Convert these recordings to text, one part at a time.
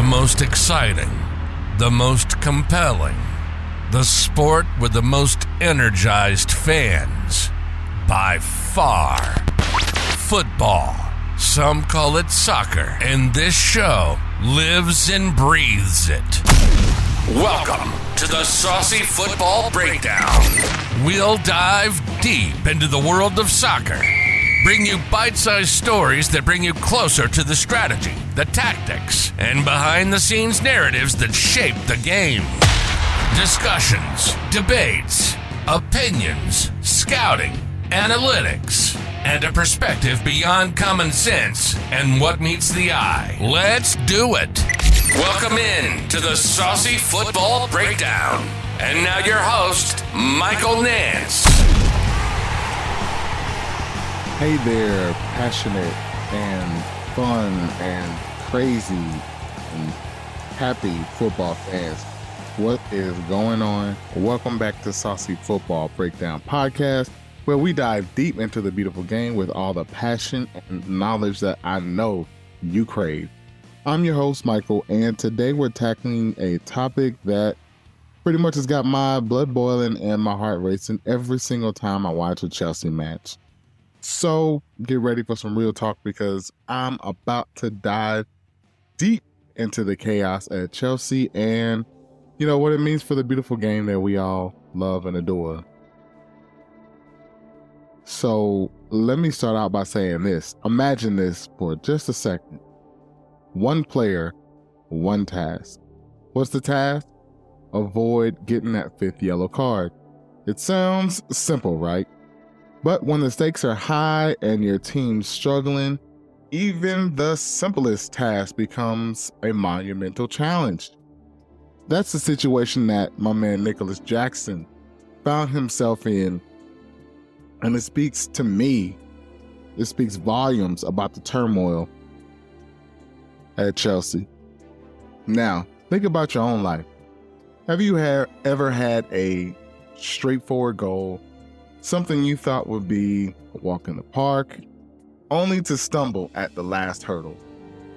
The most exciting, the most compelling, the sport with the most energized fans. By far. Football. Some call it soccer, and this show lives and breathes it. Welcome to the Saucy Football Breakdown. We'll dive deep into the world of soccer, bring you bite sized stories that bring you closer to the strategy, the tactics, and behind the scenes narratives that shape the game. Discussions, debates, opinions, scouting, analytics, and a perspective beyond common sense and what meets the eye. Let's do it. Welcome in to the Saucy Football Breakdown. And now your host, Michael Nance. Hey there, passionate and fun and crazy and happy football fans. What is going on? Welcome back to Saucy Football Breakdown Podcast, where we dive deep into the beautiful game with all the passion and knowledge that I know you crave. I'm your host, Michael, and today we're tackling a topic that pretty much has got my blood boiling and my heart racing every single time I watch a Chelsea match. So get ready for some real talk because I'm about to dive deep into the chaos at Chelsea and you know what it means for the beautiful game that we all love and adore. So let me start out by saying this. Imagine this for just a second. One player, one task. What's the task? Avoid getting that fifth yellow card. It sounds simple, right? But when the stakes are high and your team's struggling, even the simplest task becomes a monumental challenge. That's the situation that my man Nicholas Jackson found himself in. And it speaks to me, it speaks volumes about the turmoil at Chelsea. Now, think about your own life. Have you ha- ever had a straightforward goal something you thought would be a walk in the park, only to stumble at the last hurdle.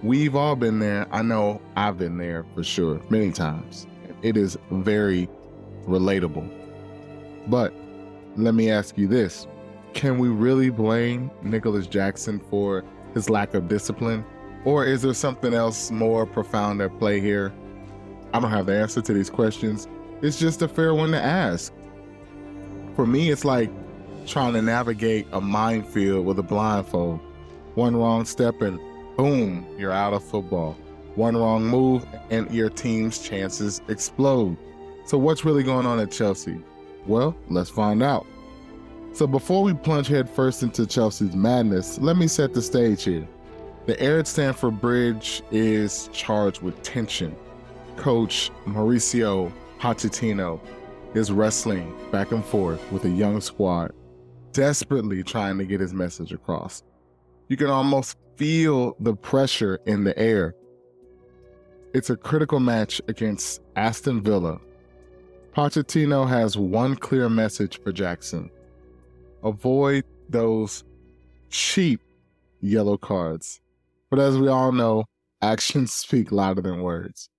We've all been there. I know I've been there for sure, many times. It is very relatable. But let me ask you this can we really blame Nicholas Jackson for his lack of discipline? Or is there something else more profound at play here? I don't have the answer to these questions. It's just a fair one to ask for me, it's like trying to navigate a minefield with a blindfold. One wrong step and boom, you're out of football. One wrong move and your team's chances explode. So, what's really going on at Chelsea? Well, let's find out. So, before we plunge headfirst into Chelsea's madness, let me set the stage here. The air at Stamford Bridge is charged with tension. Coach Mauricio Pochettino is wrestling back and forth with a young squad, desperately trying to get his message across. You can almost feel the pressure in the air. It's a critical match against Aston Villa. Pochettino has one clear message for Jackson avoid those cheap yellow cards. But as we all know, actions speak louder than words.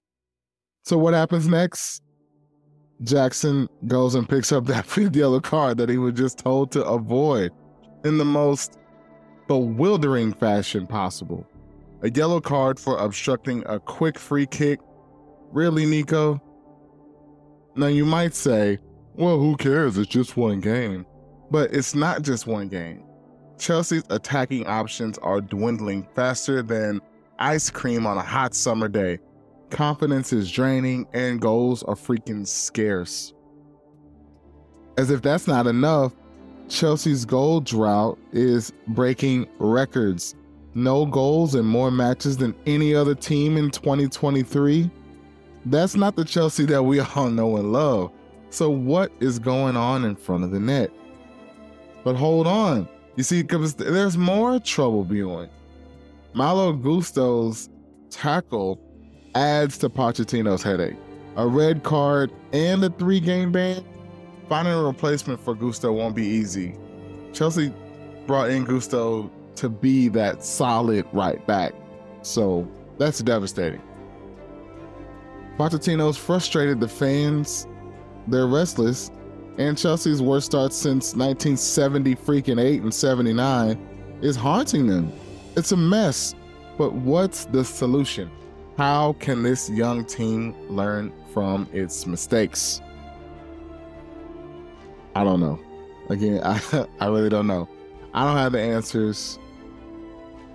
So, what happens next? Jackson goes and picks up that fifth yellow card that he was just told to avoid in the most bewildering fashion possible. A yellow card for obstructing a quick free kick. Really, Nico? Now, you might say, well, who cares? It's just one game. But it's not just one game. Chelsea's attacking options are dwindling faster than ice cream on a hot summer day confidence is draining, and goals are freaking scarce. As if that's not enough, Chelsea's goal drought is breaking records. No goals in more matches than any other team in 2023. That's not the Chelsea that we all know and love. So, what is going on in front of the net? But hold on. You see, because there's more trouble brewing. Malo Gusto's tackle adds to Pochettino's headache. A red card and a three game ban? Finding a replacement for Gusto won't be easy. Chelsea brought in Gusto to be that solid right back. So that's devastating. Pochettino's frustrated the fans. They're restless. And Chelsea's worst start since 1970 freaking 8 and 79 is haunting them. It's a mess. But what's the solution? How can this young team learn from its mistakes? I don't know. Again, I, I really don't know. I don't have the answers.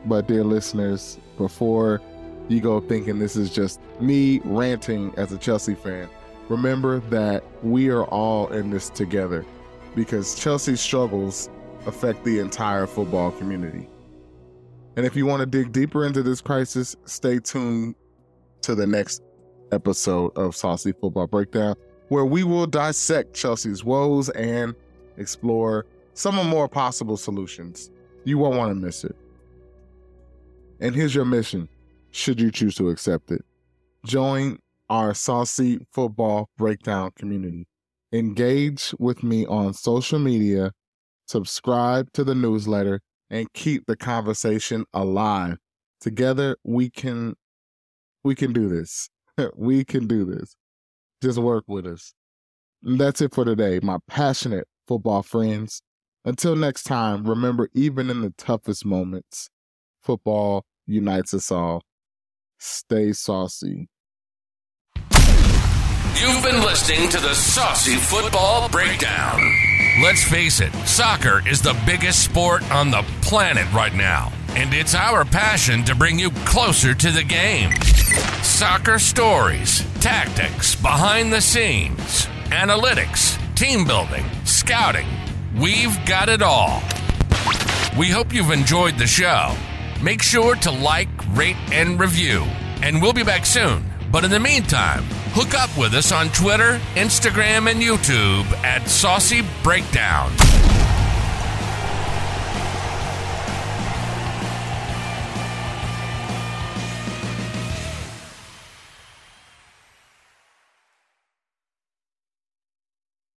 But, dear listeners, before you go thinking this is just me ranting as a Chelsea fan, remember that we are all in this together because Chelsea's struggles affect the entire football community. And if you want to dig deeper into this crisis, stay tuned to the next episode of Saucy Football Breakdown, where we will dissect Chelsea's woes and explore some more possible solutions. You won't want to miss it. And here's your mission, should you choose to accept it. Join our Saucy Football Breakdown community. Engage with me on social media, subscribe to the newsletter, and keep the conversation alive. Together we can we can do this. we can do this. Just work with us. That's it for today, my passionate football friends. Until next time, remember, even in the toughest moments, football unites us all. Stay saucy. You've been listening to the Saucy Football Breakdown. Let's face it, soccer is the biggest sport on the planet right now, and it's our passion to bring you closer to the game. Soccer stories, tactics, behind the scenes, analytics, team building, scouting. We've got it all. We hope you've enjoyed the show. Make sure to like, rate, and review. And we'll be back soon. But in the meantime, hook up with us on Twitter, Instagram, and YouTube at Saucy Breakdown.